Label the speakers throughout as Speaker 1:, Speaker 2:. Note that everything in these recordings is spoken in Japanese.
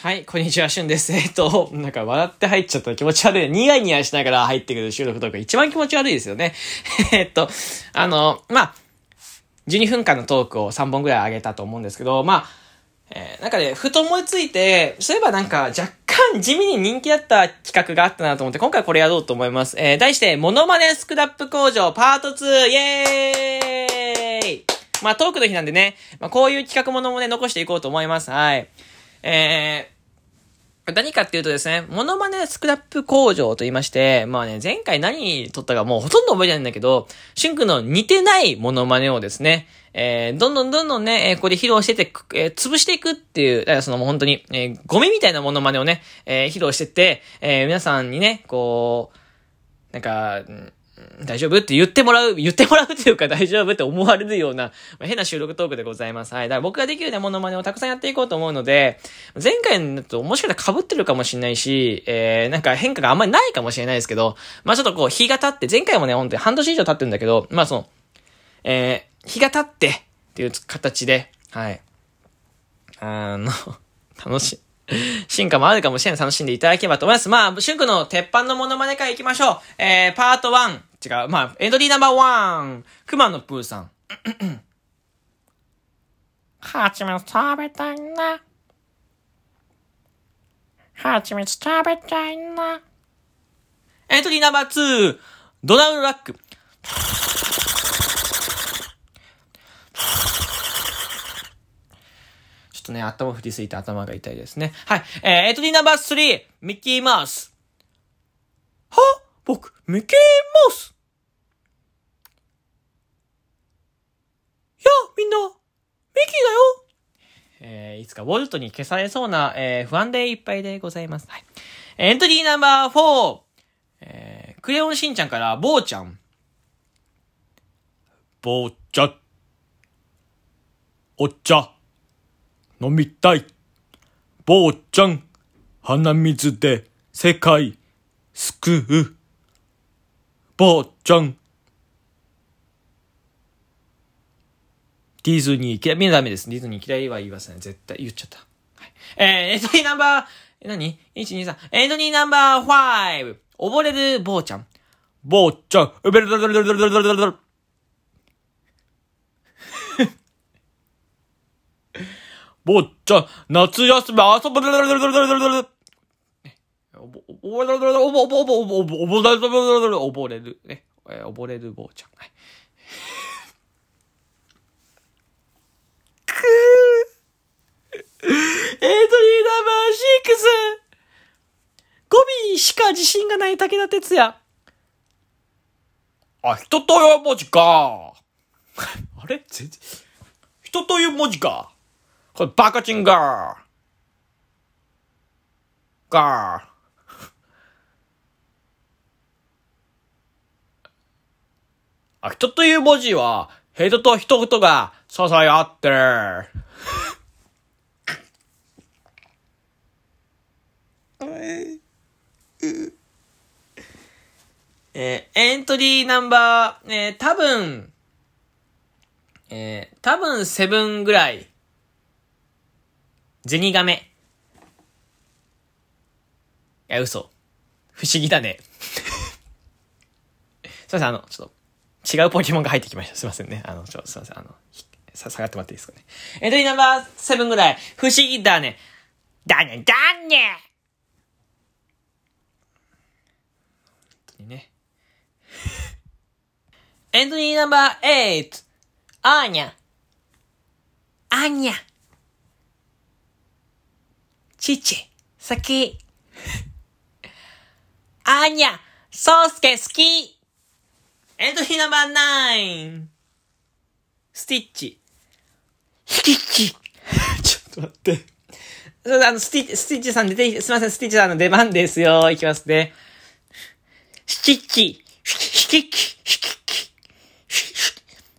Speaker 1: はい、こんにちは、しゅんです。えっと、なんか笑って入っちゃったら気持ち悪い。ニヤニヤしながら入ってくる収録とか一番気持ち悪いですよね。えっと、あの、まあ、12分間のトークを3本ぐらい上げたと思うんですけど、まあ、えー、なんかね、ふと思いついて、そういえばなんか若干地味に人気あった企画があったなと思って、今回これやろうと思います。えー、題して、モノマネスクラップ工場パート 2! イェーイまあ、トークの日なんでね、まあ、こういう企画ものもね、残していこうと思います。はい。えー、何かっていうとですね、モノマネスクラップ工場と言いまして、まあね、前回何撮ったかもうほとんど覚えてないんだけど、シュンクの似てないモノマネをですね、えー、どんどんどんどんね、えー、ここで披露してて、えー、潰していくっていう、だからそのもう本当に、えー、ゴミみたいなモノマネをね、えー、披露してって、えー、皆さんにね、こう、なんか、大丈夫？って言ってもらう、言ってもらうっていうか大丈夫って思われるような、まあ、変な収録トークでございます。はい。だから僕ができるね、モノマネをたくさんやっていこうと思うので、前回だともしかしたら被ってるかもしれないし、えー、なんか変化があんまりないかもしれないですけど、まあちょっとこう、日が経って、前回もね、ほんとに半年以上経ってるんだけど、まあその、えー、日が経ってっていう形で、はい。あの、楽しい。進化もあるかもしれない。楽しんでいただければと思います。まあ、シュンクの鉄板のモノマネから行きましょう。えー、パート1。違う。まあ、エントリーナンバーワン。熊野プーさん。
Speaker 2: はちみつ食べたいな。はちみつ食べたいな。
Speaker 1: エントリーナンバーツー。ドナルド・ラック。ちょっとね、頭振りすぎて頭が痛いですね。はい。えー、エントリーナンバースリー。ミッキーマウス。僕、ミッキーマウスいや、みんな、ミッキーだよえー、いつかウォルトに消されそうな、えー、不安でいっぱいでございます。はい。エントリーナンバー4、えー、クレヨンしんちゃんから、ボーちゃん。ボーちゃん。お茶。飲みたい。ボーちゃん。鼻水で世界救う。ばあちゃん。ディズニー嫌い、みんなダメです。ディズニー嫌いは言いません。絶対言っちゃった。はい。えー、エントリーナンバー、え、何 ?123。エントリーナンバー5。溺れる坊ちゃん。坊ちゃん。うべるるるるるるるるるる。坊ちゃん、夏休み遊ぶるるるるるるるる。おぼれる、おぼ、おぼ、おぼ、おぼ、おぼ、おぼれる、おぼれる、ね。え溺れる坊ちゃん。はい。くー。エントリーナンバー6。語尾しか自信がない武田鉄矢。あ、人という文字か。あれ？全然。人という文字か。これバカチンガー。ガー。あ、人という文字は、人と人とが支え合ってる。えー、エントリーナンバー、えー、多分、えー、多分セブンぐらい、ゼニガメ。いや、嘘。不思議だね。すいません、あの、ちょっと、違うポケモンが入ってきました。すいませんね。あの、ちょ、すいません。あの、さ、下がってもらっていいですかね。エントリーナンバー7ぐらい、不思議だね。だね、だね本当にね。エントリーナンバー8、アーニャ。アーニャ。チチ、サキ。アーニャ、ソースケ好き。エントリーナンバー9スティッチ。ヒキッチ。ちょっと待って。あの、スティッチ、スティッチさん出て、すいません、スティッチさんの出番ですよ。いきますね。スティッチ。ヒキッチ。ヒキッチ。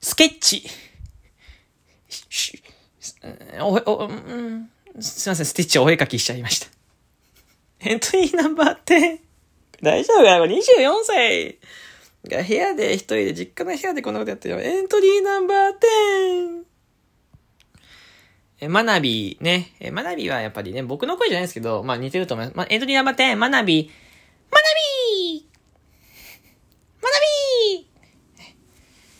Speaker 1: スケッチ。お、お、うん、すいません、スティッチお絵描きしちゃいました。エントリーナンバー10。大丈夫かよ ?24 歳。が部屋で一人で、実家の部屋でこんなことやってるよ。エントリーナンバー10。えマナビね、えマナビはやっぱりね、僕の声じゃないですけど、まあ似てると思います。まあ、エントリーナンバー10、マナビ、マナビマナビ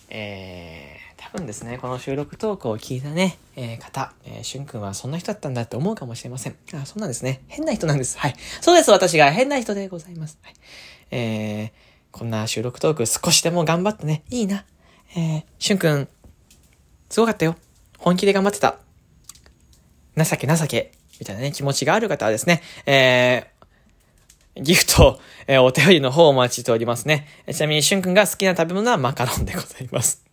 Speaker 1: えー、多分ですね、この収録トークを聞いたね、えー、方、えー、しゅんくんはそんな人だったんだって思うかもしれません。あ、そうなんですね。変な人なんです。はい。そうです、私が変な人でございます。はい。えー、こんな収録トーク少しでも頑張ってね、いいな。えー、しゅんくん、すごかったよ。本気で頑張ってた。情け情け、みたいなね、気持ちがある方はですね、えー、ギフト、えー、お便りの方をお待ちしておりますね。ちなみに、しゅんくんが好きな食べ物はマカロンでございます。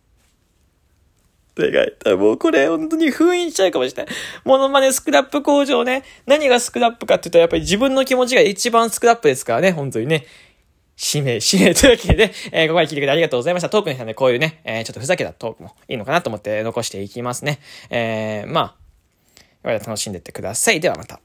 Speaker 1: 願い。もうこれ本当に封印しちゃうかもしれない。モノマネスクラップ工場ね。何がスクラップかって言うと、やっぱり自分の気持ちが一番スクラップですからね、本当にね。使命、使命というわけで、えー、ここまで聞いてくれてありがとうございました。トークにしたね、こういうね、えー、ちょっとふざけたトークもいいのかなと思って残していきますね。えー、まあ、楽しんでってください。ではまた。